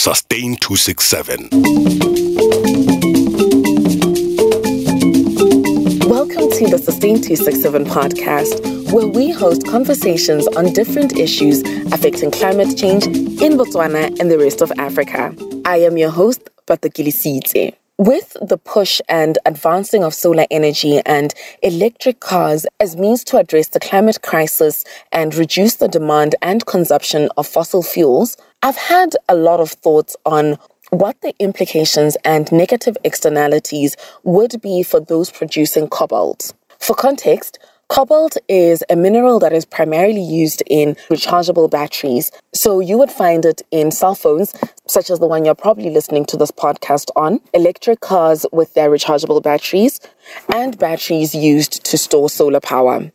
Sustain 267. Welcome to the Sustain 267 podcast, where we host conversations on different issues affecting climate change in Botswana and the rest of Africa. I am your host, Patakili Siitse. With the push and advancing of solar energy and electric cars as means to address the climate crisis and reduce the demand and consumption of fossil fuels, I've had a lot of thoughts on what the implications and negative externalities would be for those producing cobalt. For context, Cobalt is a mineral that is primarily used in rechargeable batteries. So you would find it in cell phones, such as the one you're probably listening to this podcast on, electric cars with their rechargeable batteries, and batteries used to store solar power.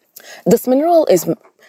This mineral is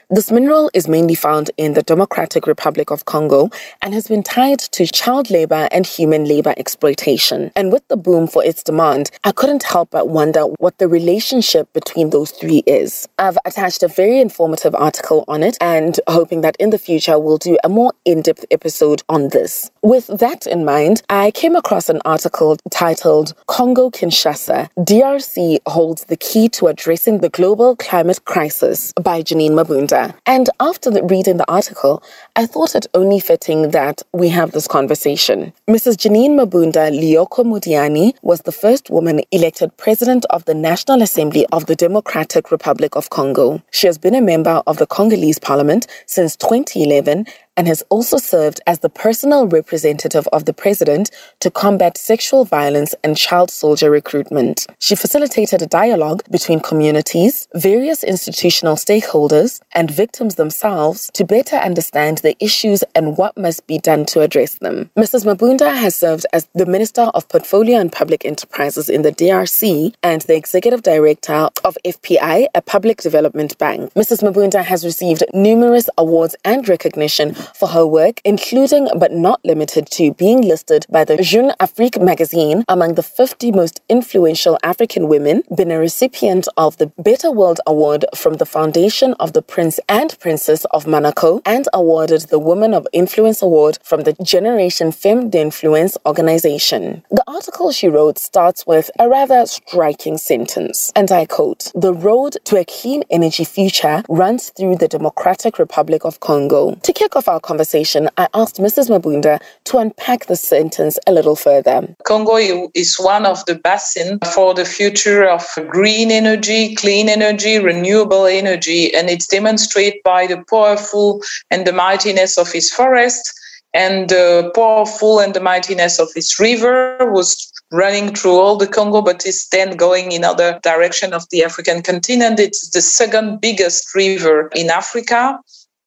this mineral is mainly found in the Democratic Republic of Congo and has been tied to child labor and human labor exploitation. And with the boom for its demand, I couldn't help but wonder what the relationship between those three is. I've attached a very informative article on it and hoping that in the future we'll do a more in depth episode on this. With that in mind, I came across an article titled Congo Kinshasa DRC holds the key to addressing the global climate crisis by Jeanine Mabunda. And after the, reading the article, I thought it only fitting that we have this conversation. Mrs. Jeanine Mabunda Lioko Mudiayi was the first woman elected president of the National Assembly of the Democratic Republic of Congo. She has been a member of the Congolese parliament since 2011 and has also served as the personal representative of the president to combat sexual violence and child soldier recruitment. She facilitated a dialogue between communities, various institutional stakeholders, and victims themselves to better understand the issues and what must be done to address them. Mrs. Mabunda has served as the Minister of Portfolio and Public Enterprises in the DRC and the Executive Director of FPI, a public development bank. Mrs. Mabunda has received numerous awards and recognition for her work, including but not limited to being listed by the Jeune Afrique magazine among the 50 most influential African women, been a recipient of the Better World Award from the Foundation of the Prince and Princess of Monaco, and awarded the Woman of Influence Award from the Generation Femme d'Influence organization. The article she wrote starts with a rather striking sentence, and I quote The road to a clean energy future runs through the Democratic Republic of Congo. To kick off our conversation, I asked Mrs. Mabunda to unpack the sentence a little further. Congo is one of the basins for the future of green energy, clean energy, renewable energy, and it's demonstrated by the powerful and the mightiness of its forest and the powerful and the mightiness of its river was running through all the Congo, but is then going in other direction of the African continent. It's the second biggest river in Africa.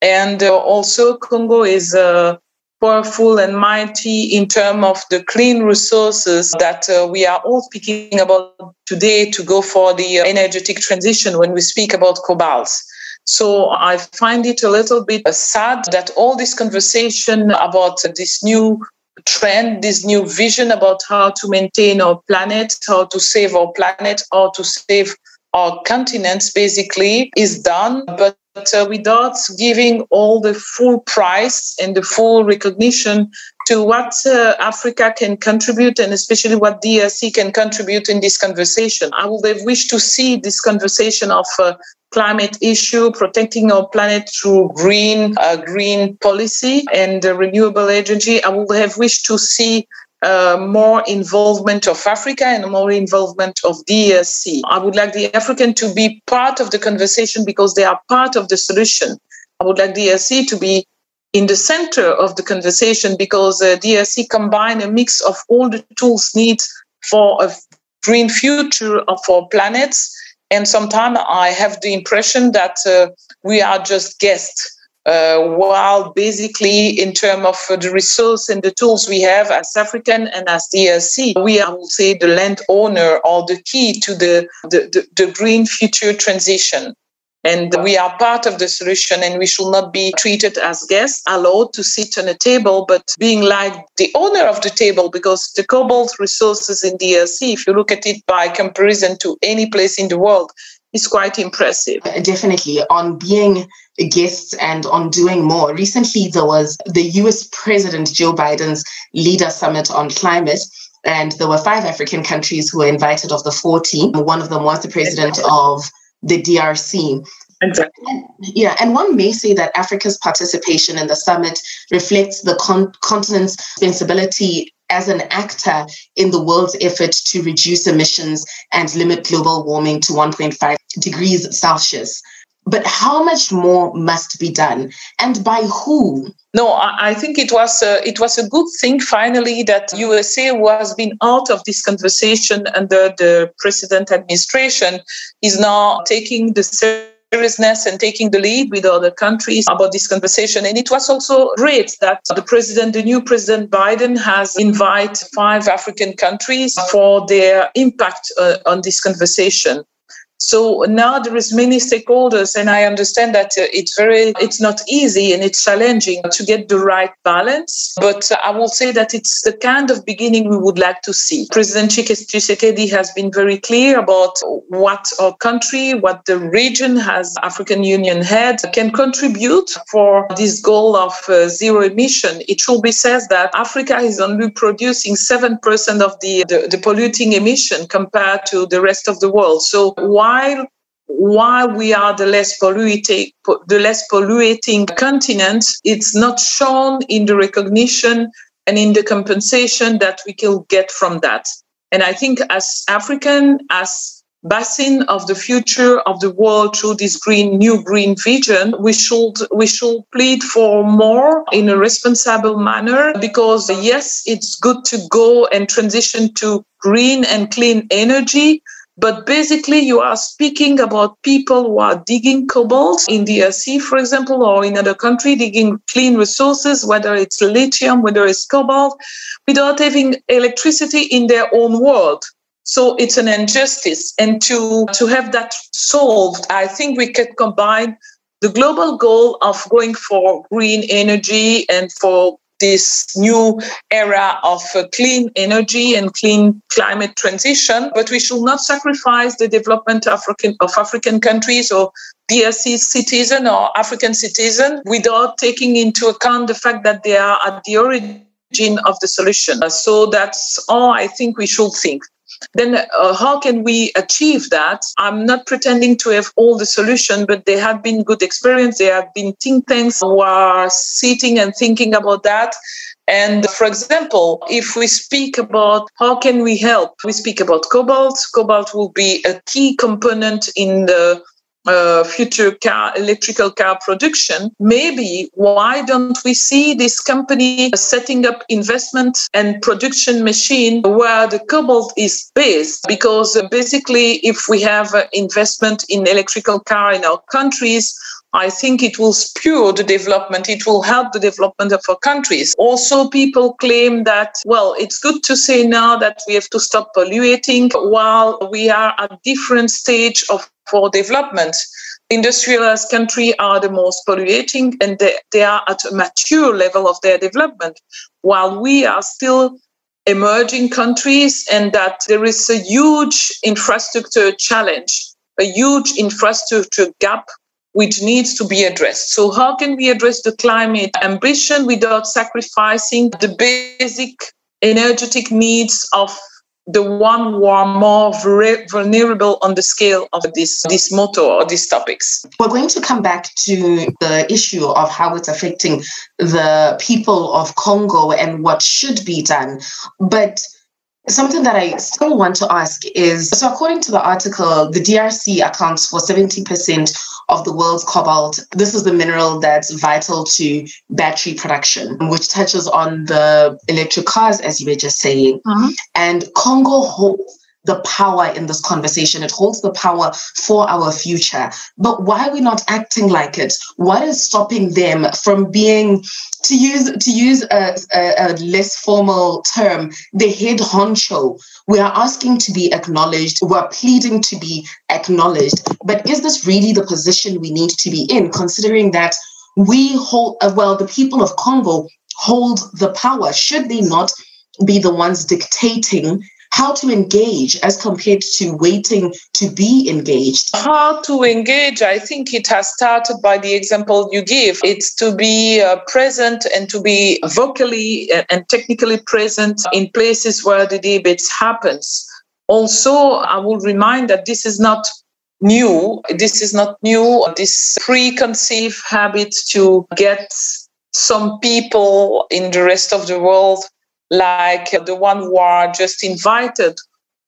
And uh, also Congo is uh, powerful and mighty in terms of the clean resources that uh, we are all speaking about today to go for the energetic transition when we speak about cobalt. So I find it a little bit sad that all this conversation about this new trend, this new vision about how to maintain our planet, how to save our planet, how to save our continents basically is done, but uh, without giving all the full price and the full recognition to what uh, Africa can contribute and especially what DRC can contribute in this conversation. I would have wished to see this conversation of uh, climate issue, protecting our planet through green, uh, green policy and renewable energy. I would have wished to see uh, more involvement of Africa and more involvement of DRC. I would like the African to be part of the conversation because they are part of the solution. I would like DRC to be in the center of the conversation because uh, DRC combine a mix of all the tools needed for a green future of our planets. And sometimes I have the impression that uh, we are just guests uh, while basically in terms of uh, the resource and the tools we have as African and as DRC, we are, I would say, the landowner or the key to the, the, the, the green future transition. And we are part of the solution, and we should not be treated as guests, allowed to sit on a table, but being like the owner of the table, because the cobalt resources in DRC, if you look at it by comparison to any place in the world, is quite impressive. Uh, definitely. On being guests and on doing more. Recently, there was the US President Joe Biden's Leader Summit on Climate. And there were five African countries who were invited of the 14. One of them was the president of the DRC. Exactly. And, yeah, and one may say that Africa's participation in the summit reflects the con- continent's responsibility as an actor in the world's effort to reduce emissions and limit global warming to 1.5 degrees Celsius. But how much more must be done, and by who? No, I think it was a, it was a good thing finally that USA was been out of this conversation under the president administration is now taking the seriousness and taking the lead with other countries about this conversation. And it was also great that the president, the new president Biden, has invited five African countries for their impact uh, on this conversation. So now there is many stakeholders, and I understand that uh, it's very, it's not easy and it's challenging to get the right balance. But I will say that it's the kind of beginning we would like to see. President Tshisekedi has been very clear about what our country, what the region has African Union head can contribute for this goal of uh, zero emission. It should be said that Africa is only producing 7% of the, the, the polluting emission compared to the rest of the world. So why while while we are the less polluting the less polluting continent, it's not shown in the recognition and in the compensation that we can get from that. And I think as African, as basin of the future of the world through this green new green vision we should we should plead for more in a responsible manner because yes it's good to go and transition to green and clean energy but basically, you are speaking about people who are digging cobalt in the sea, for example, or in other country, digging clean resources, whether it's lithium, whether it's cobalt, without having electricity in their own world. So it's an injustice. And to, to have that solved, I think we can combine the global goal of going for green energy and for this new era of uh, clean energy and clean climate transition, but we should not sacrifice the development of African, of African countries or DRC citizen or African citizen without taking into account the fact that they are at the origin of the solution. So that's all I think we should think. Then uh, how can we achieve that? I'm not pretending to have all the solution, but there have been good experience. There have been think tanks who are sitting and thinking about that. And for example, if we speak about how can we help, we speak about cobalt. Cobalt will be a key component in the uh, future car electrical car production maybe why don't we see this company setting up investment and production machine where the cobalt is based because uh, basically if we have uh, investment in electrical car in our countries I think it will spur the development. It will help the development of our countries. Also, people claim that, well, it's good to say now that we have to stop polluting while we are at different stage of for development. Industrialized countries are the most polluting and they, they are at a mature level of their development, while we are still emerging countries and that there is a huge infrastructure challenge, a huge infrastructure gap which needs to be addressed. So, how can we address the climate ambition without sacrificing the basic energetic needs of the one who are more vulnerable on the scale of this this motto or these topics. We're going to come back to the issue of how it's affecting the people of Congo and what should be done. But Something that I still want to ask is so, according to the article, the DRC accounts for 70% of the world's cobalt. This is the mineral that's vital to battery production, which touches on the electric cars, as you were just saying. Uh-huh. And Congo holds the power in this conversation. It holds the power for our future. But why are we not acting like it? What is stopping them from being, to use to use a, a, a less formal term, the head honcho? We are asking to be acknowledged. We're pleading to be acknowledged. But is this really the position we need to be in, considering that we hold, uh, well, the people of Congo hold the power? Should they not be the ones dictating how to engage as compared to waiting to be engaged? How to engage, I think it has started by the example you give. It's to be uh, present and to be vocally and technically present in places where the debates happens. Also, I will remind that this is not new. This is not new. This preconceived habit to get some people in the rest of the world, like the one who are just invited,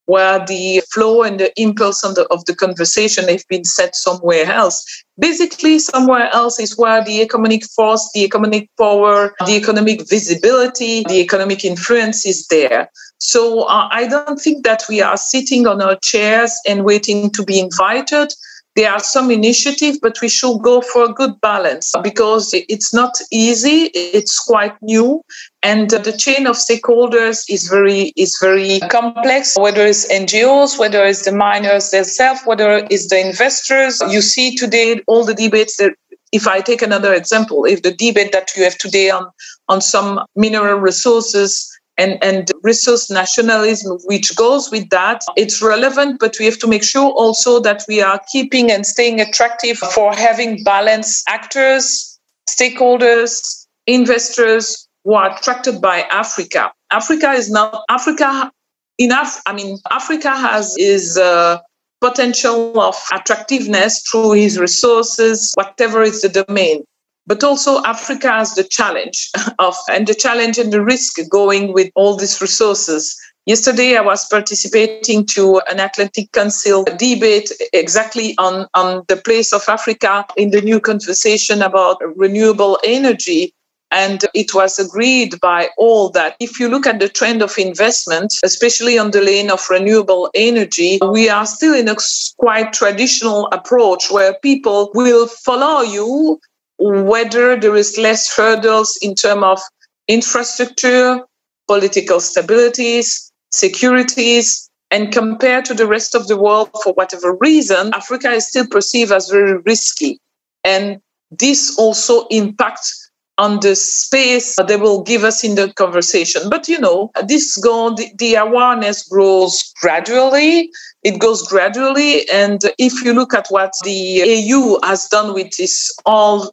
where the flow and the impulse of the, of the conversation have been set somewhere else. Basically, somewhere else is where the economic force, the economic power, the economic visibility, the economic influence is there. So uh, I don't think that we are sitting on our chairs and waiting to be invited. There are some initiatives, but we should go for a good balance because it's not easy. It's quite new, and the chain of stakeholders is very is very complex. Whether it's NGOs, whether it's the miners themselves, whether it's the investors. You see today all the debates that if I take another example, if the debate that you have today on, on some mineral resources and, and resource nationalism, which goes with that. It's relevant, but we have to make sure also that we are keeping and staying attractive for having balanced actors, stakeholders, investors who are attracted by Africa. Africa is not Africa enough. I mean, Africa has is uh, potential of attractiveness through his resources, whatever is the domain but also Africa has the challenge of and the challenge and the risk going with all these resources. Yesterday, I was participating to an Atlantic Council debate exactly on, on the place of Africa in the new conversation about renewable energy. And it was agreed by all that if you look at the trend of investment, especially on the lane of renewable energy, we are still in a quite traditional approach where people will follow you whether there is less hurdles in terms of infrastructure, political stabilities, securities, and compared to the rest of the world, for whatever reason, Africa is still perceived as very risky. And this also impacts on the space they will give us in the conversation. But you know, this go the, the awareness grows gradually. It goes gradually, and if you look at what the AU has done with this all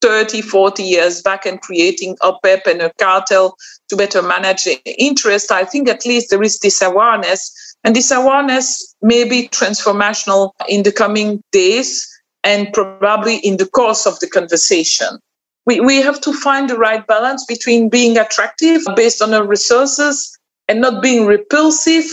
30, 40 years back and creating a PEP and a cartel to better manage interest, I think at least there is this awareness. And this awareness may be transformational in the coming days and probably in the course of the conversation. We, we have to find the right balance between being attractive based on our resources and not being repulsive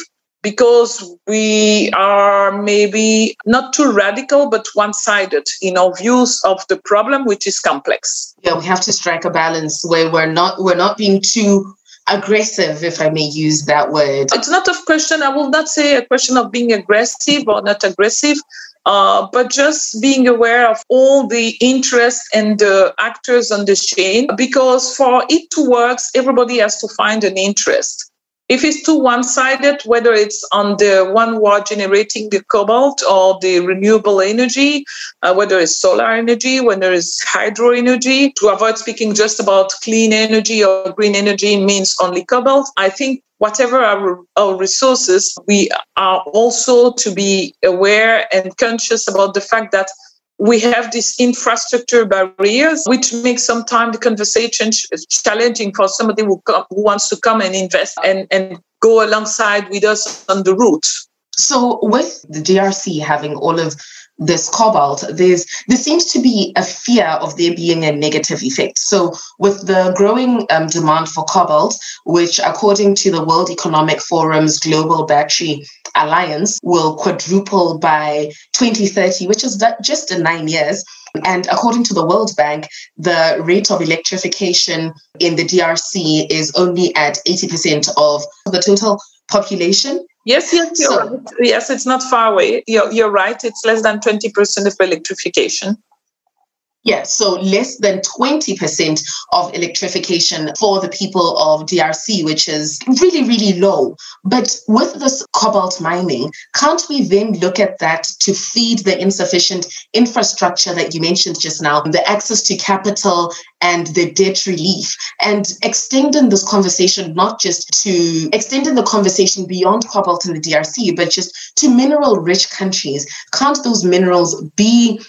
because we are maybe not too radical but one-sided in our views of the problem which is complex. Yeah we have to strike a balance where we're not we're not being too aggressive if i may use that word. It's not a question i will not say a question of being aggressive or not aggressive uh, but just being aware of all the interests and the actors on the chain because for it to work everybody has to find an interest if it's too one sided, whether it's on the one who generating the cobalt or the renewable energy, uh, whether it's solar energy, whether it's hydro energy, to avoid speaking just about clean energy or green energy means only cobalt, I think whatever our, our resources, we are also to be aware and conscious about the fact that we have these infrastructure barriers, which makes sometimes the conversation challenging for somebody who, come, who wants to come and invest and, and go alongside with us on the route. So, with the DRC having all of this cobalt, there's there seems to be a fear of there being a negative effect. So, with the growing um, demand for cobalt, which according to the World Economic Forum's Global Battery Alliance will quadruple by 2030, which is just in nine years. And according to the World Bank, the rate of electrification in the DRC is only at 80% of the total population. Yes, yes, you're so, right. Yes, it's not far away. You're, you're right. It's less than 20% of electrification. Yeah, so less than 20% of electrification for the people of DRC, which is really, really low. But with this cobalt mining, can't we then look at that to feed the insufficient infrastructure that you mentioned just now, the access to capital and the debt relief, and extending this conversation not just to extending the conversation beyond cobalt in the DRC, but just to mineral rich countries? Can't those minerals be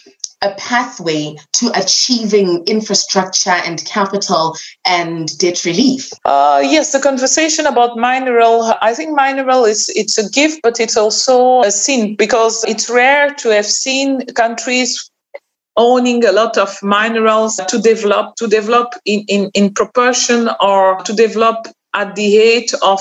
a pathway to achieving infrastructure and capital and debt relief? Uh, yes, the conversation about mineral, I think mineral is it's a gift, but it's also a sin because it's rare to have seen countries owning a lot of minerals to develop to develop in, in, in proportion or to develop at the height of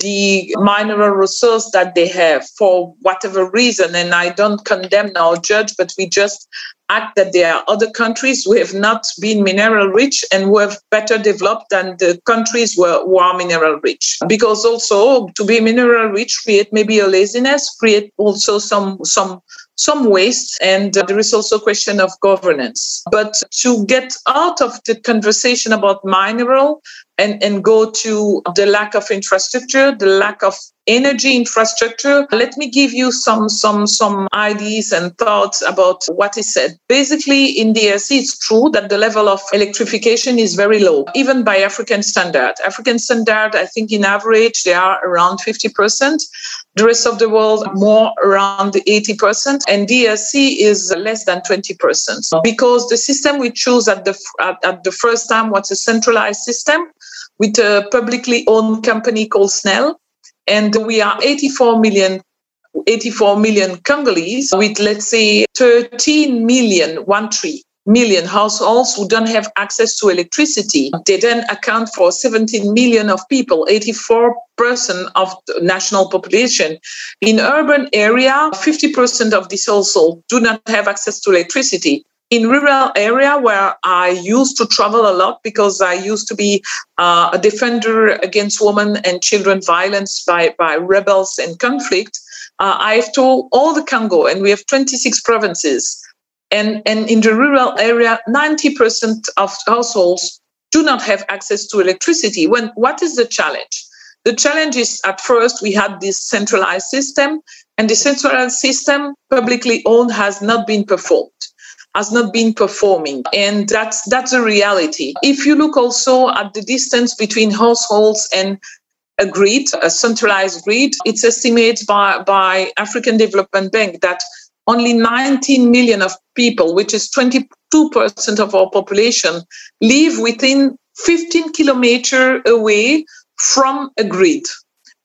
the mineral resource that they have for whatever reason. And I don't condemn or judge, but we just act that there are other countries who have not been mineral rich and who have better developed than the countries who are, who are mineral rich. Because also to be mineral rich create maybe a laziness, create also some some some waste and uh, there is also a question of governance but to get out of the conversation about mineral and, and go to the lack of infrastructure, the lack of energy infrastructure. Let me give you some some some ideas and thoughts about what is said. Basically, in DRC, it's true that the level of electrification is very low, even by African standard. African standard, I think in average, they are around 50%. The rest of the world more around 80%, and DRC is less than 20%. Because the system we choose at the at, at the first time was a centralized system with a publicly owned company called SNEL. And we are 84 million 84 million Congolese with, let's say, 13 million, one three million households who don't have access to electricity. They then account for 17 million of people, 84% of the national population. In urban area, 50% of these households do not have access to electricity in rural area where I used to travel a lot because I used to be uh, a defender against women and children violence by, by rebels and conflict, uh, I've told all the Congo, and we have 26 provinces. And, and in the rural area, 90% of households do not have access to electricity. When what is the challenge? The challenge is at first we had this centralized system, and the centralized system, publicly owned, has not been performed has not been performing. And that's that's a reality. If you look also at the distance between households and a grid, a centralized grid, it's estimated by, by African Development Bank that only 19 million of people, which is 22% of our population, live within 15 kilometers away from a grid,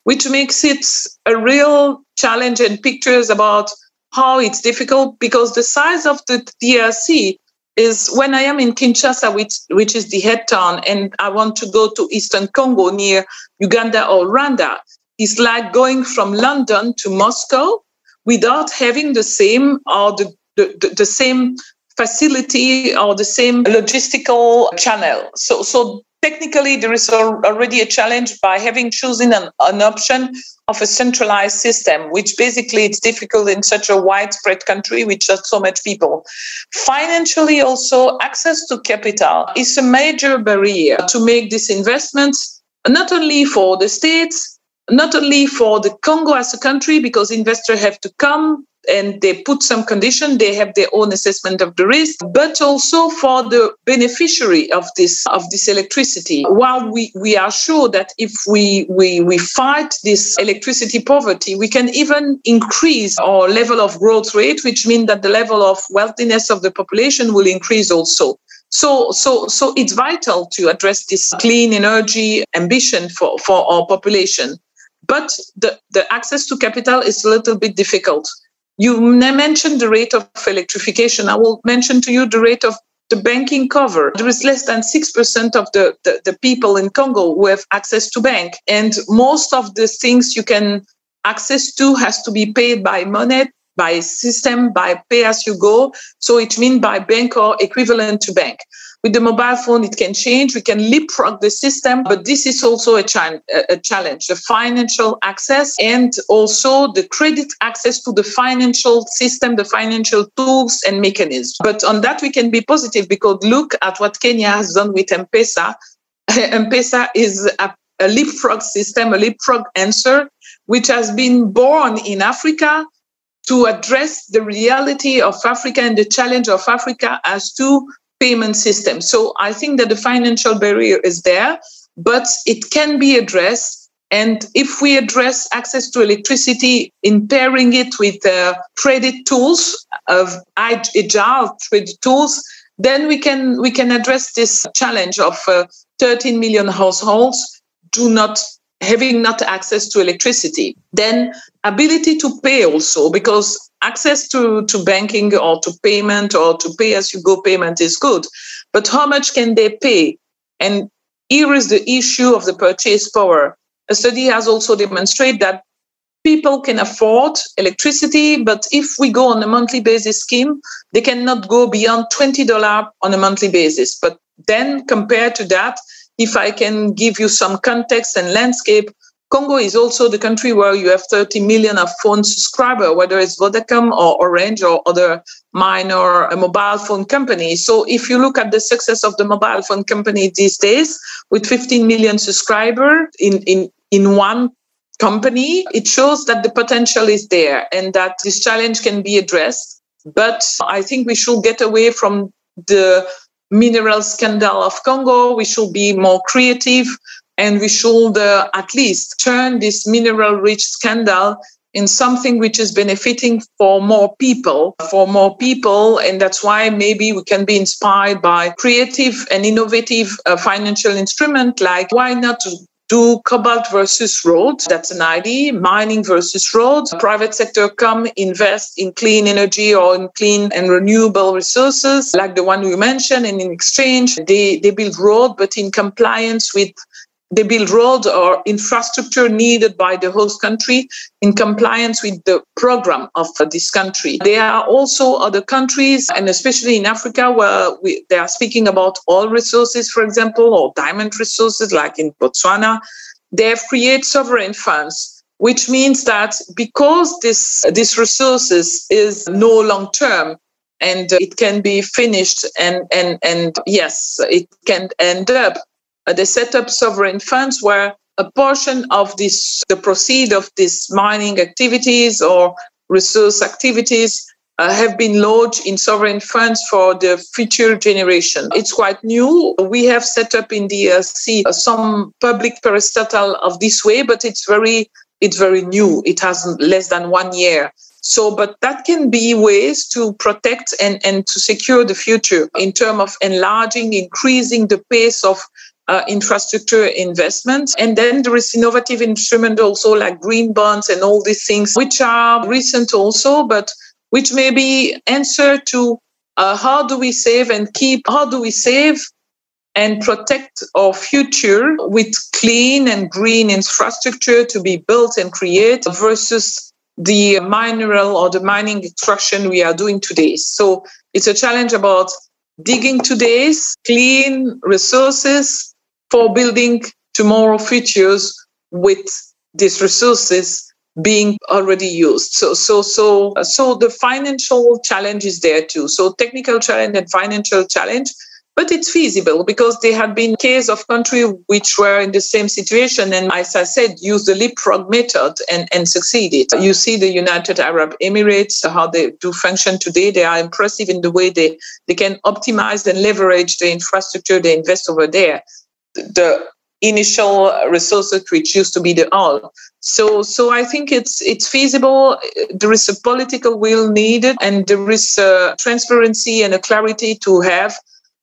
which makes it a real challenge and pictures about how it's difficult because the size of the DRC is when I am in Kinshasa, which, which is the head town, and I want to go to Eastern Congo near Uganda or Rwanda, it's like going from London to Moscow without having the same or the, the, the same facility or the same logistical channel. So, so technically there is already a challenge by having chosen an, an option of a centralized system, which basically it's difficult in such a widespread country with just so much people. Financially, also, access to capital is a major barrier to make these investments, not only for the states, not only for the Congo as a country, because investors have to come and they put some condition they have their own assessment of the risk but also for the beneficiary of this of this electricity while we we are sure that if we we we fight this electricity poverty we can even increase our level of growth rate which means that the level of wealthiness of the population will increase also so, so, so it's vital to address this clean energy ambition for, for our population. But the, the access to capital is a little bit difficult. You mentioned the rate of electrification. I will mention to you the rate of the banking cover. There is less than 6% of the, the, the, people in Congo who have access to bank. And most of the things you can access to has to be paid by money by system, by pay as you go. So it means by bank or equivalent to bank. With the mobile phone, it can change. We can leapfrog the system, but this is also a, a challenge the financial access and also the credit access to the financial system, the financial tools and mechanisms. But on that, we can be positive because look at what Kenya has done with M Pesa. M Pesa is a, a leapfrog system, a leapfrog answer, which has been born in Africa to address the reality of Africa and the challenge of Africa as to payment system. So I think that the financial barrier is there, but it can be addressed. And if we address access to electricity in pairing it with uh, credit tools of agile credit tools, then we can we can address this challenge of uh, 13 million households do not having not access to electricity. Then ability to pay also because access to, to banking or to payment or to pay as you go payment is good. But how much can they pay? And here is the issue of the purchase power. A study has also demonstrated that people can afford electricity, but if we go on a monthly basis scheme, they cannot go beyond $20 on a monthly basis. But then compared to that, if I can give you some context and landscape, Congo is also the country where you have 30 million of phone subscribers, whether it's Vodacom or Orange or other minor mobile phone companies. So if you look at the success of the mobile phone company these days, with 15 million subscribers in, in, in one company, it shows that the potential is there and that this challenge can be addressed. But I think we should get away from the mineral scandal of Congo. We should be more creative and we should uh, at least turn this mineral rich scandal in something which is benefiting for more people, for more people. And that's why maybe we can be inspired by creative and innovative uh, financial instrument like why not do cobalt versus road. That's an idea. Mining versus roads. Private sector come invest in clean energy or in clean and renewable resources, like the one we mentioned. And in exchange, they, they build road, but in compliance with they build roads or infrastructure needed by the host country in compliance with the program of this country. There are also other countries, and especially in Africa, where we, they are speaking about oil resources, for example, or diamond resources, like in Botswana. They have created sovereign funds which means that because this this resources is no long term and it can be finished and and and yes it can end up uh, they set up sovereign funds where a portion of this, the proceed of these mining activities or resource activities uh, have been lodged in sovereign funds for the future generation. It's quite new. We have set up in DRC uh, some public parastatal of this way, but it's very it's very new. It has less than one year. So, but that can be ways to protect and, and to secure the future in terms of enlarging, increasing the pace of uh, infrastructure investments. And then there is innovative instrument also like green bonds and all these things, which are recent also, but which may be answer to uh, how do we save and keep, how do we save and protect our future with clean and green infrastructure to be built and create versus the mineral or the mining extraction we are doing today. So it's a challenge about digging today's clean resources for building tomorrow futures with these resources being already used. So, so, so, uh, so the financial challenge is there too. So technical challenge and financial challenge, but it's feasible because there had been cases of country which were in the same situation and as I said, use the leapfrog method and, and succeeded. You see the United Arab Emirates, how they do function today. They are impressive in the way they, they can optimize and leverage the infrastructure they invest over there the initial resources which used to be the oil. So, so I think it's it's feasible. There is a political will needed, and there is a transparency and a clarity to have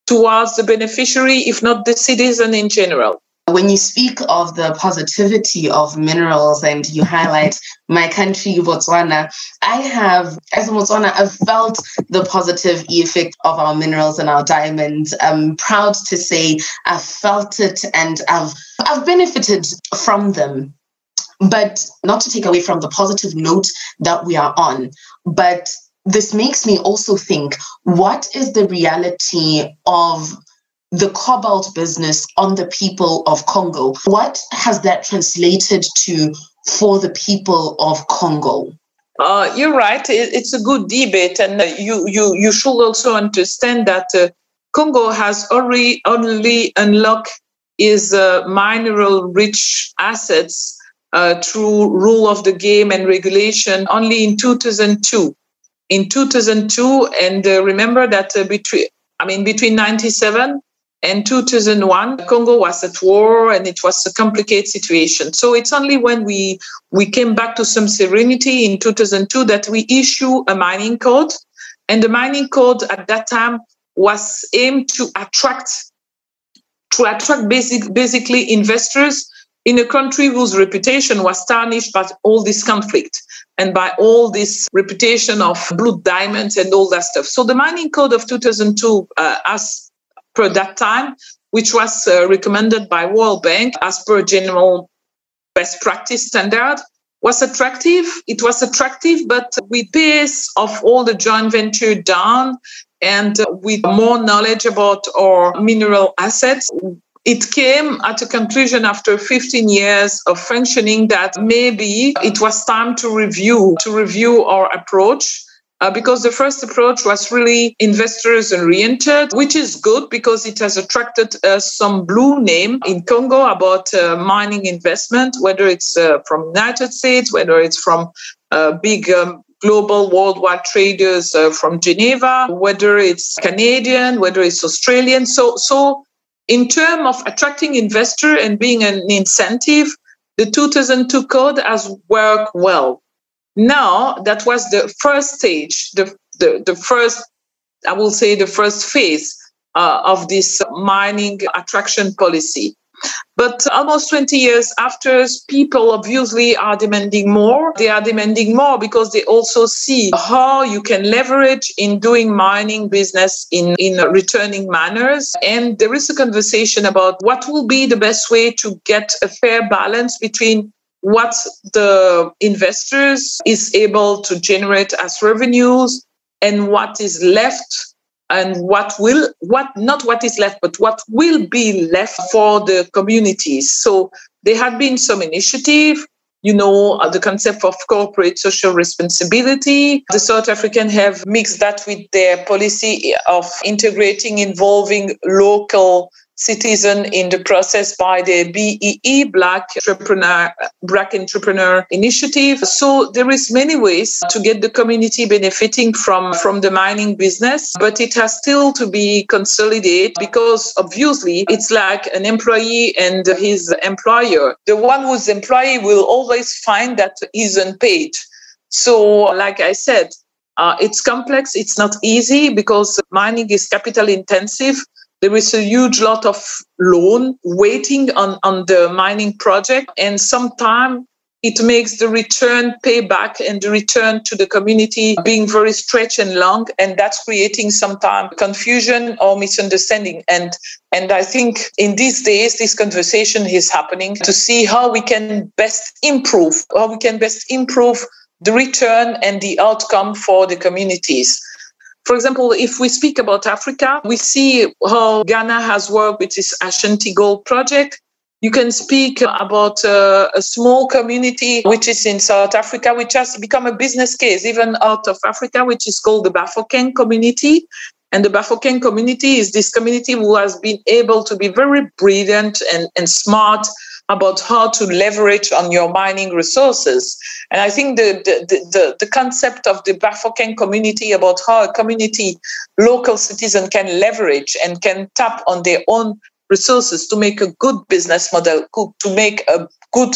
towards the beneficiary, if not the citizen in general. When you speak of the positivity of minerals and you highlight my country, Botswana, I have, as a Botswana, I've felt the positive effect of our minerals and our diamonds. I'm proud to say I've felt it and I've, I've benefited from them. But not to take away from the positive note that we are on, but this makes me also think what is the reality of the cobalt business on the people of Congo? What has that translated to for the people of Congo? Uh, you're right. It's a good debate, and uh, you you you should also understand that uh, Congo has already only unlocked its uh, mineral-rich assets uh, through rule of the game and regulation only in 2002. In 2002, and uh, remember that between I mean between 97 and 2001, Congo was at war and it was a complicated situation. So it's only when we, we came back to some serenity in 2002 that we issue a mining code. And the mining code at that time was aimed to attract to attract basic, basically investors in a country whose reputation was tarnished by all this conflict and by all this reputation of blood diamonds and all that stuff. So the mining code of 2002, uh, per that time, which was uh, recommended by World Bank as per general best practice standard, was attractive. It was attractive, but with pace of all the joint venture done and with more knowledge about our mineral assets, it came at a conclusion after 15 years of functioning that maybe it was time to review to review our approach uh, because the first approach was really investors oriented, which is good because it has attracted uh, some blue name in Congo about uh, mining investment, whether it's uh, from United States, whether it's from uh, big um, global worldwide traders uh, from Geneva, whether it's Canadian, whether it's Australian. So, so in terms of attracting investor and being an incentive, the 2002 code has worked well. Now, that was the first stage, the, the, the first, I will say, the first phase uh, of this mining attraction policy. But almost 20 years after, people obviously are demanding more. They are demanding more because they also see how you can leverage in doing mining business in, in returning manners. And there is a conversation about what will be the best way to get a fair balance between what the investors is able to generate as revenues and what is left and what will what not what is left but what will be left for the communities so there have been some initiative you know uh, the concept of corporate social responsibility. The south african have mixed that with their policy of integrating involving local citizen in the process by the BEE Black Entrepreneur Black Entrepreneur Initiative. So there is many ways to get the community benefiting from from the mining business, but it has still to be consolidated because obviously it's like an employee and his employer. The one whose employee will always find that he's unpaid. So, like I said, uh, it's complex. It's not easy because mining is capital intensive there is a huge lot of loan waiting on, on the mining project and sometimes it makes the return payback and the return to the community being very stretched and long and that's creating sometimes confusion or misunderstanding. And and i think in these days this conversation is happening to see how we can best improve how we can best improve the return and the outcome for the communities for example, if we speak about Africa, we see how Ghana has worked with its Ashanti Gold project. You can speak about uh, a small community which is in South Africa, which has become a business case even out of Africa, which is called the Bafokeng community. And the Bafokeng community is this community who has been able to be very brilliant and, and smart about how to leverage on your mining resources. And I think the, the, the, the concept of the Bafokeng community about how a community, local citizen can leverage and can tap on their own resources to make a good business model, to make a good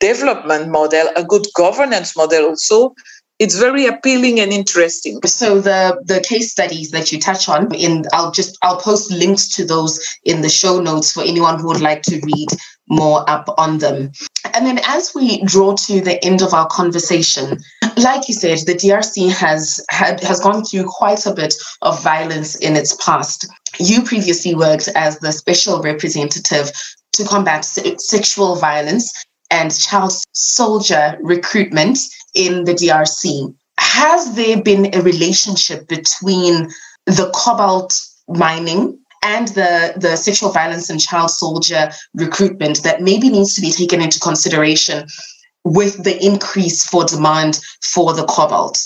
development model, a good governance model also, it's very appealing and interesting. So the the case studies that you touch on in I'll just I'll post links to those in the show notes for anyone who would like to read more up on them. And then as we draw to the end of our conversation, like you said, the DRC has had has gone through quite a bit of violence in its past. You previously worked as the special representative to combat se- sexual violence and child soldier recruitment in the DRC. Has there been a relationship between the cobalt mining and the, the sexual violence and child soldier recruitment that maybe needs to be taken into consideration with the increase for demand for the cobalt?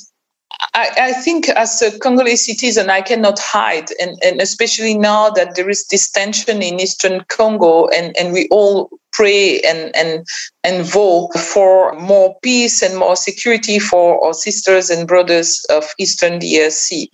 I, I, think as a Congolese citizen, I cannot hide, and, and especially now that there is this tension in Eastern Congo, and, and we all pray and, and, and vote for more peace and more security for our sisters and brothers of Eastern DRC.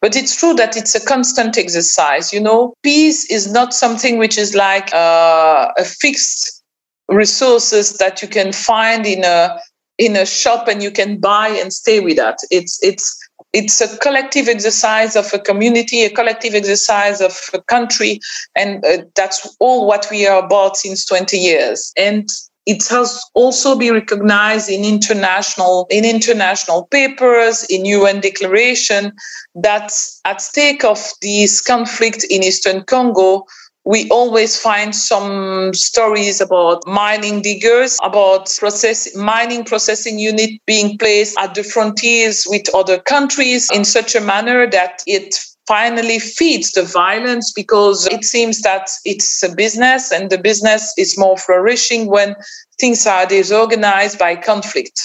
But it's true that it's a constant exercise. You know, peace is not something which is like uh, a fixed resources that you can find in a in a shop and you can buy and stay with that. It's it's it's a collective exercise of a community, a collective exercise of a country, and uh, that's all what we are about since 20 years. And it has also been recognized in international in international papers, in UN declaration that at stake of this conflict in Eastern Congo we always find some stories about mining diggers, about process mining processing unit being placed at the frontiers with other countries in such a manner that it finally feeds the violence because it seems that it's a business and the business is more flourishing when things are disorganized by conflict.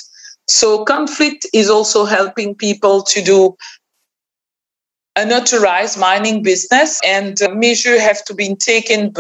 So conflict is also helping people to do unauthorized mining business and measures have to be taken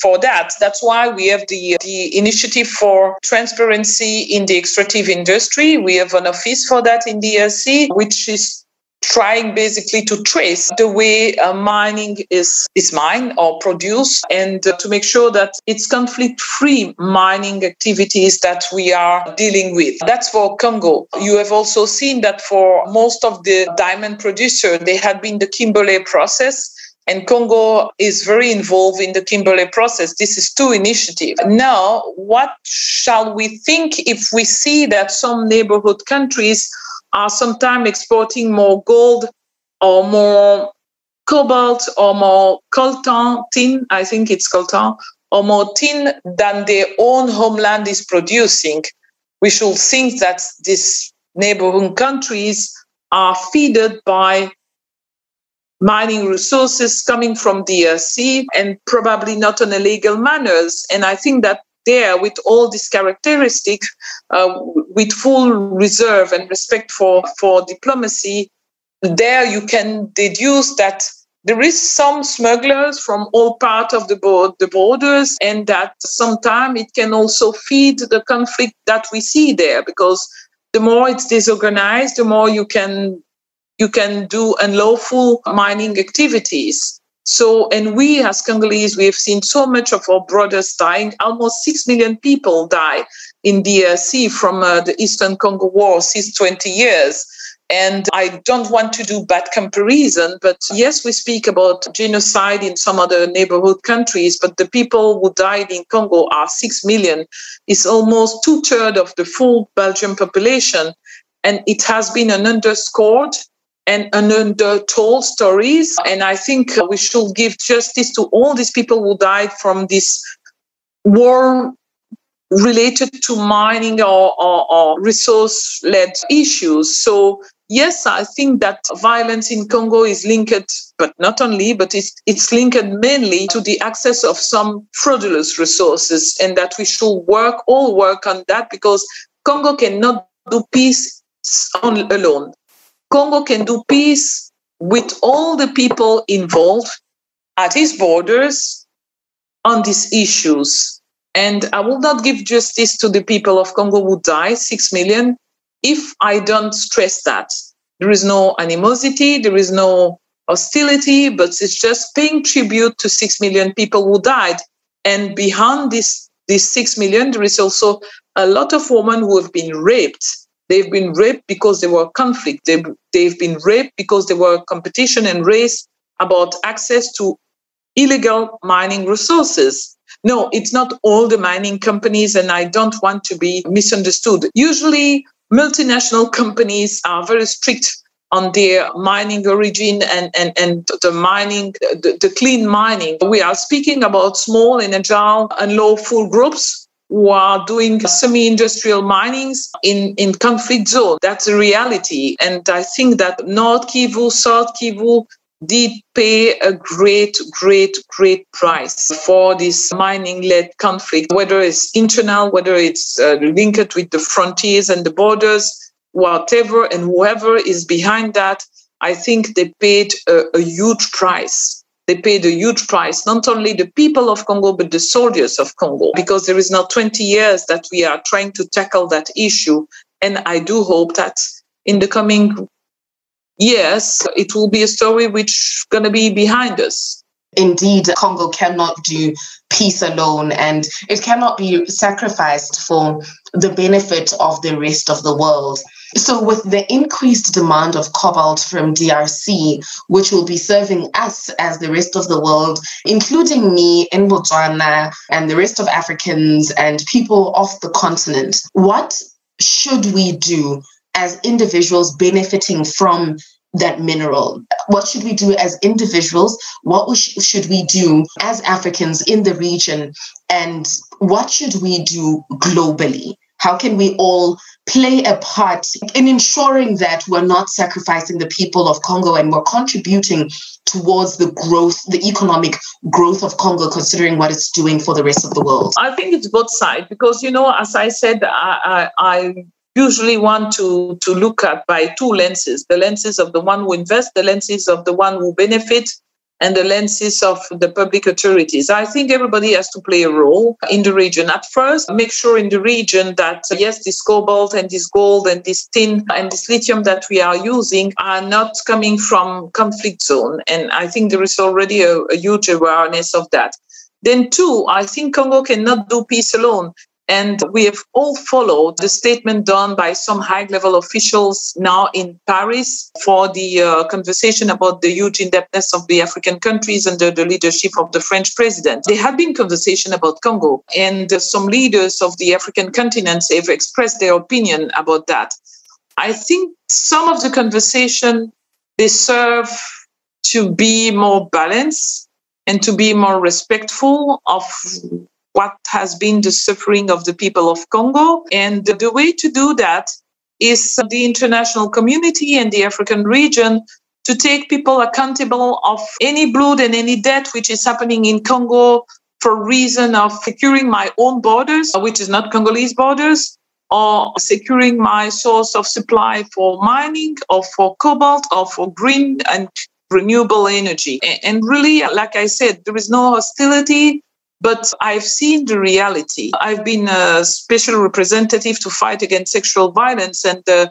for that. That's why we have the, the initiative for transparency in the extractive industry. We have an office for that in DRC, which is trying basically to trace the way uh, mining is is mined or produced and uh, to make sure that it's conflict free mining activities that we are dealing with that's for congo you have also seen that for most of the diamond producer they had been the kimberley process and Congo is very involved in the Kimberley process. This is two initiatives. Now, what shall we think if we see that some neighborhood countries are sometimes exporting more gold or more cobalt or more coltan, tin, I think it's coltan, or more tin than their own homeland is producing. We should think that these neighboring countries are fed by mining resources coming from the uh, sea and probably not on illegal manners. And I think that there with all these characteristics, uh, with full reserve and respect for, for diplomacy, there you can deduce that there is some smugglers from all parts of the, the borders and that sometimes it can also feed the conflict that we see there because the more it's disorganized, the more you can you can do unlawful mining activities. So, and we as Congolese, we have seen so much of our brothers dying. Almost 6 million people die in DRC from uh, the Eastern Congo War since 20 years. And I don't want to do bad comparison, but yes, we speak about genocide in some other neighborhood countries, but the people who died in Congo are 6 million. It's almost two thirds of the full Belgian population. And it has been an underscored and undertold stories. And I think we should give justice to all these people who died from this war related to mining or, or, or resource led issues. So, yes, I think that violence in Congo is linked, but not only, but it's, it's linked mainly to the access of some fraudulent resources, and that we should work, all work on that because Congo cannot do peace on, alone. Congo can do peace with all the people involved at its borders on these issues. And I will not give justice to the people of Congo who died, six million, if I don't stress that. There is no animosity, there is no hostility, but it's just paying tribute to six million people who died. And behind this, this six million, there is also a lot of women who have been raped They've been raped because there were conflict. They've, they've been raped because there were competition and race about access to illegal mining resources. No, it's not all the mining companies, and I don't want to be misunderstood. Usually, multinational companies are very strict on their mining origin and, and, and the mining, the, the clean mining. We are speaking about small and agile and lawful groups who are doing semi-industrial minings in, in conflict zone. That's a reality. And I think that North Kivu, South Kivu, did pay a great, great, great price for this mining led conflict, whether it's internal, whether it's uh, linked with the frontiers and the borders, whatever, and whoever is behind that. I think they paid a, a huge price they paid a huge price, not only the people of Congo, but the soldiers of Congo, because there is now 20 years that we are trying to tackle that issue. And I do hope that in the coming years, it will be a story which is going to be behind us. Indeed, Congo cannot do peace alone and it cannot be sacrificed for the benefit of the rest of the world. So, with the increased demand of cobalt from DRC, which will be serving us as the rest of the world, including me in Botswana and the rest of Africans and people off the continent, what should we do as individuals benefiting from that mineral? What should we do as individuals? What should we do as Africans in the region? And what should we do globally? How can we all play a part in ensuring that we're not sacrificing the people of Congo and we're contributing towards the growth, the economic growth of Congo, considering what it's doing for the rest of the world? I think it's both sides because, you know, as I said, I, I, I usually want to, to look at by two lenses the lenses of the one who invests, the lenses of the one who benefits, and the lenses of the public authorities. I think everybody has to play a role in the region. At first, make sure in the region that, yes, this cobalt and this gold and this tin and this lithium that we are using are not coming from conflict zone. And I think there is already a, a huge awareness of that. Then, two, I think Congo cannot do peace alone. And we have all followed the statement done by some high level officials now in Paris for the uh, conversation about the huge indebtedness of the African countries under the leadership of the French president. There had been conversation about Congo, and uh, some leaders of the African continent have expressed their opinion about that. I think some of the conversation deserve to be more balanced and to be more respectful of what has been the suffering of the people of Congo. And the way to do that is the international community and the African region to take people accountable of any blood and any death which is happening in Congo for reason of securing my own borders, which is not Congolese borders, or securing my source of supply for mining or for cobalt or for green and renewable energy. And really, like I said, there is no hostility. But I've seen the reality. I've been a special representative to fight against sexual violence. And uh,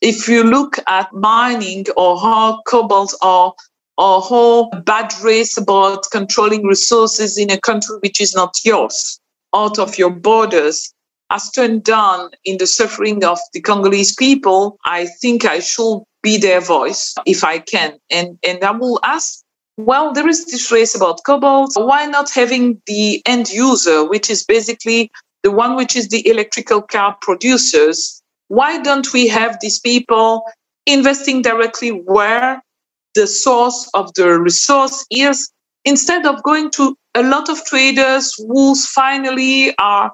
if you look at mining or how cobalt or or how bad race about controlling resources in a country which is not yours, out of your borders, has turned down in the suffering of the Congolese people, I think I should be their voice if I can. And and I will ask well, there is this race about cobalt. Why not having the end user, which is basically the one which is the electrical car producers? Why don't we have these people investing directly where the source of the resource is instead of going to a lot of traders who finally are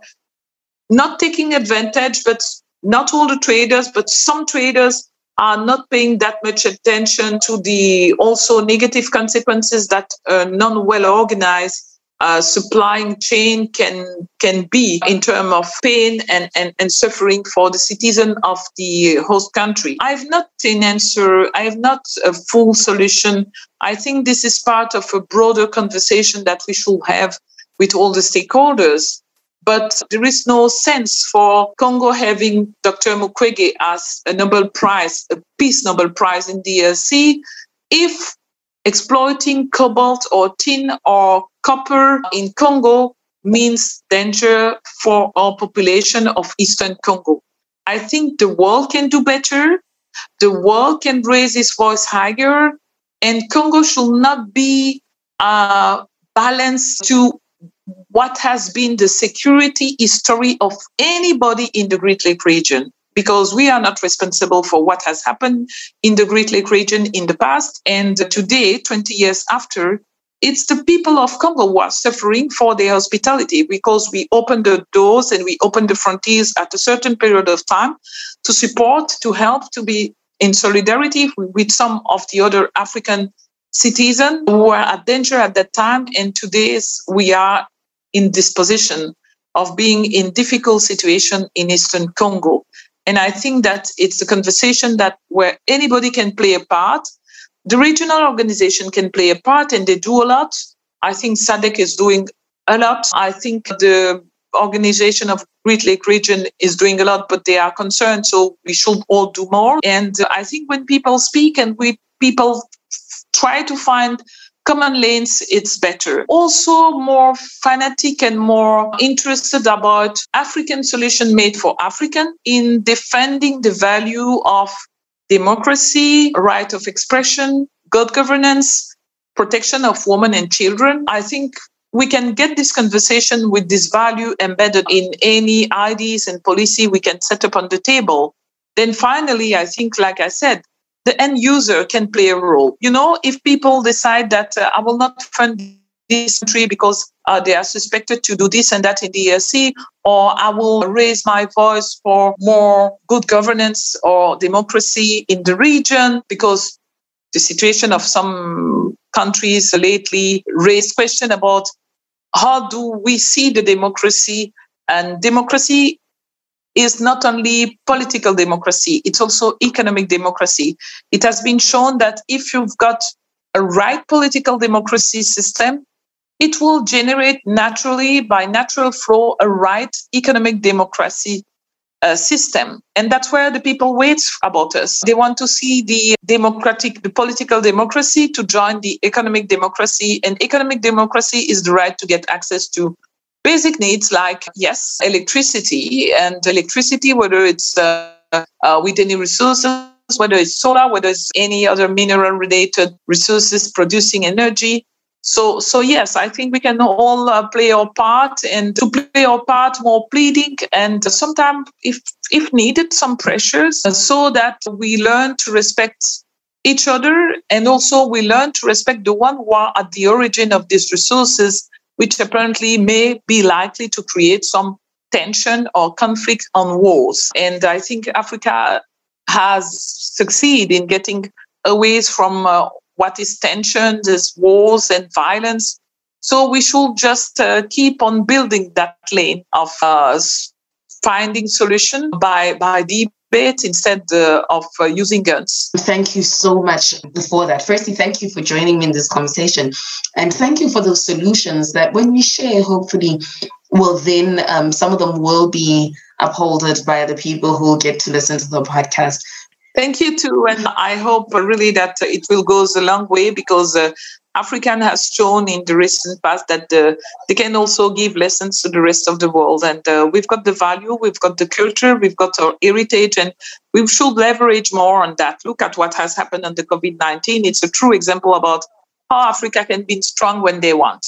not taking advantage, but not all the traders, but some traders are not paying that much attention to the also negative consequences that a non-well organized uh, supplying chain can can be in terms of pain and, and, and suffering for the citizen of the host country. I have not an answer. I have not a full solution. I think this is part of a broader conversation that we should have with all the stakeholders but there is no sense for Congo having Dr. Mukwege as a Nobel Prize, a Peace Nobel Prize in DRC, if exploiting cobalt or tin or copper in Congo means danger for our population of Eastern Congo. I think the world can do better. The world can raise its voice higher, and Congo should not be uh, balanced to what has been the security history of anybody in the Great Lake region because we are not responsible for what has happened in the Great Lake region in the past. And today, 20 years after, it's the people of Congo who are suffering for their hospitality because we opened the doors and we opened the frontiers at a certain period of time to support, to help, to be in solidarity with some of the other African citizens who were at danger at that time. And today we are in this position of being in difficult situation in Eastern Congo. And I think that it's a conversation that where anybody can play a part the regional organization can play a part and they do a lot. I think SADC is doing a lot. I think the organization of Great Lake region is doing a lot, but they are concerned. So we should all do more. And I think when people speak and we people try to find common lanes, it's better. Also more fanatic and more interested about African solution made for African in defending the value of democracy, right of expression, good governance, protection of women and children. I think we can get this conversation with this value embedded in any ideas and policy we can set up on the table. Then finally, I think, like I said, the end user can play a role. You know, if people decide that uh, I will not fund this country because uh, they are suspected to do this and that in the DRC, or I will raise my voice for more good governance or democracy in the region because the situation of some countries lately raised question about how do we see the democracy and democracy is not only political democracy it's also economic democracy it has been shown that if you've got a right political democracy system it will generate naturally, by natural flow, a right economic democracy uh, system. And that's where the people wait about us. They want to see the democratic, the political democracy to join the economic democracy. And economic democracy is the right to get access to basic needs like, yes, electricity and electricity, whether it's uh, uh, with any resources, whether it's solar, whether it's any other mineral related resources producing energy, so, so yes, I think we can all uh, play our part and to play our part more pleading and sometimes, if if needed, some pressures, uh, so that we learn to respect each other and also we learn to respect the one who are at the origin of these resources, which apparently may be likely to create some tension or conflict on wars. And I think Africa has succeeded in getting away from uh, what is tension, there's wars and violence. So we should just uh, keep on building that lane of uh, finding solution by by debate instead uh, of uh, using guns. Thank you so much for that. Firstly, thank you for joining me in this conversation, and thank you for those solutions that when we share, hopefully, will then um, some of them will be upholded by the people who get to listen to the podcast. Thank you too, and I hope really that it will go a long way because uh, African has shown in the recent past that they can also give lessons to the rest of the world. And uh, we've got the value, we've got the culture, we've got our heritage, and we should leverage more on that. Look at what has happened on the COVID 19. It's a true example about how Africa can be strong when they want.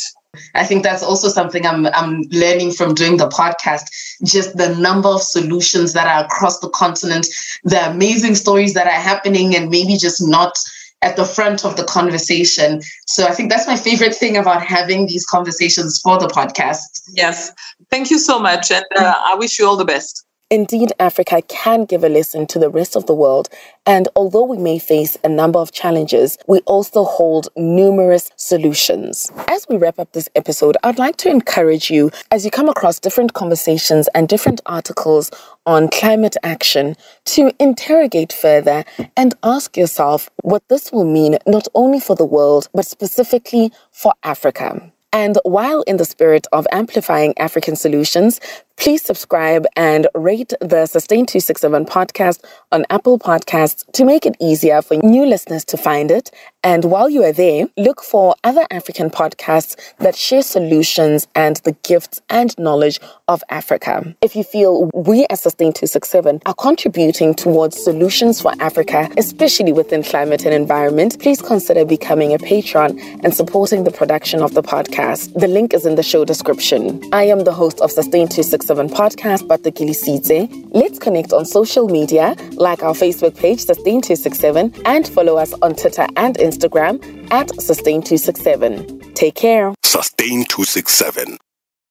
I think that's also something I'm I'm learning from doing the podcast. Just the number of solutions that are across the continent, the amazing stories that are happening, and maybe just not at the front of the conversation. So I think that's my favorite thing about having these conversations for the podcast. Yes, thank you so much, and uh, I wish you all the best. Indeed, Africa can give a lesson to the rest of the world, and although we may face a number of challenges, we also hold numerous solutions. As we wrap up this episode, I'd like to encourage you as you come across different conversations and different articles on climate action to interrogate further and ask yourself what this will mean not only for the world, but specifically for Africa. And while in the spirit of amplifying African solutions, please subscribe and rate the Sustain 267 podcast on Apple Podcasts to make it easier for new listeners to find it. And while you are there, look for other African podcasts that share solutions and the gifts and knowledge of Africa. If you feel we at Sustain 267 are contributing towards solutions for Africa, especially within climate and environment, please consider becoming a patron and supporting the production of the podcast. The link is in the show description. I am the host of Sustain 267 7 podcast, But the Gilisite. Let's connect on social media, like our Facebook page, Sustain267, and follow us on Twitter and Instagram at Sustain267. Take care. Sustain 267.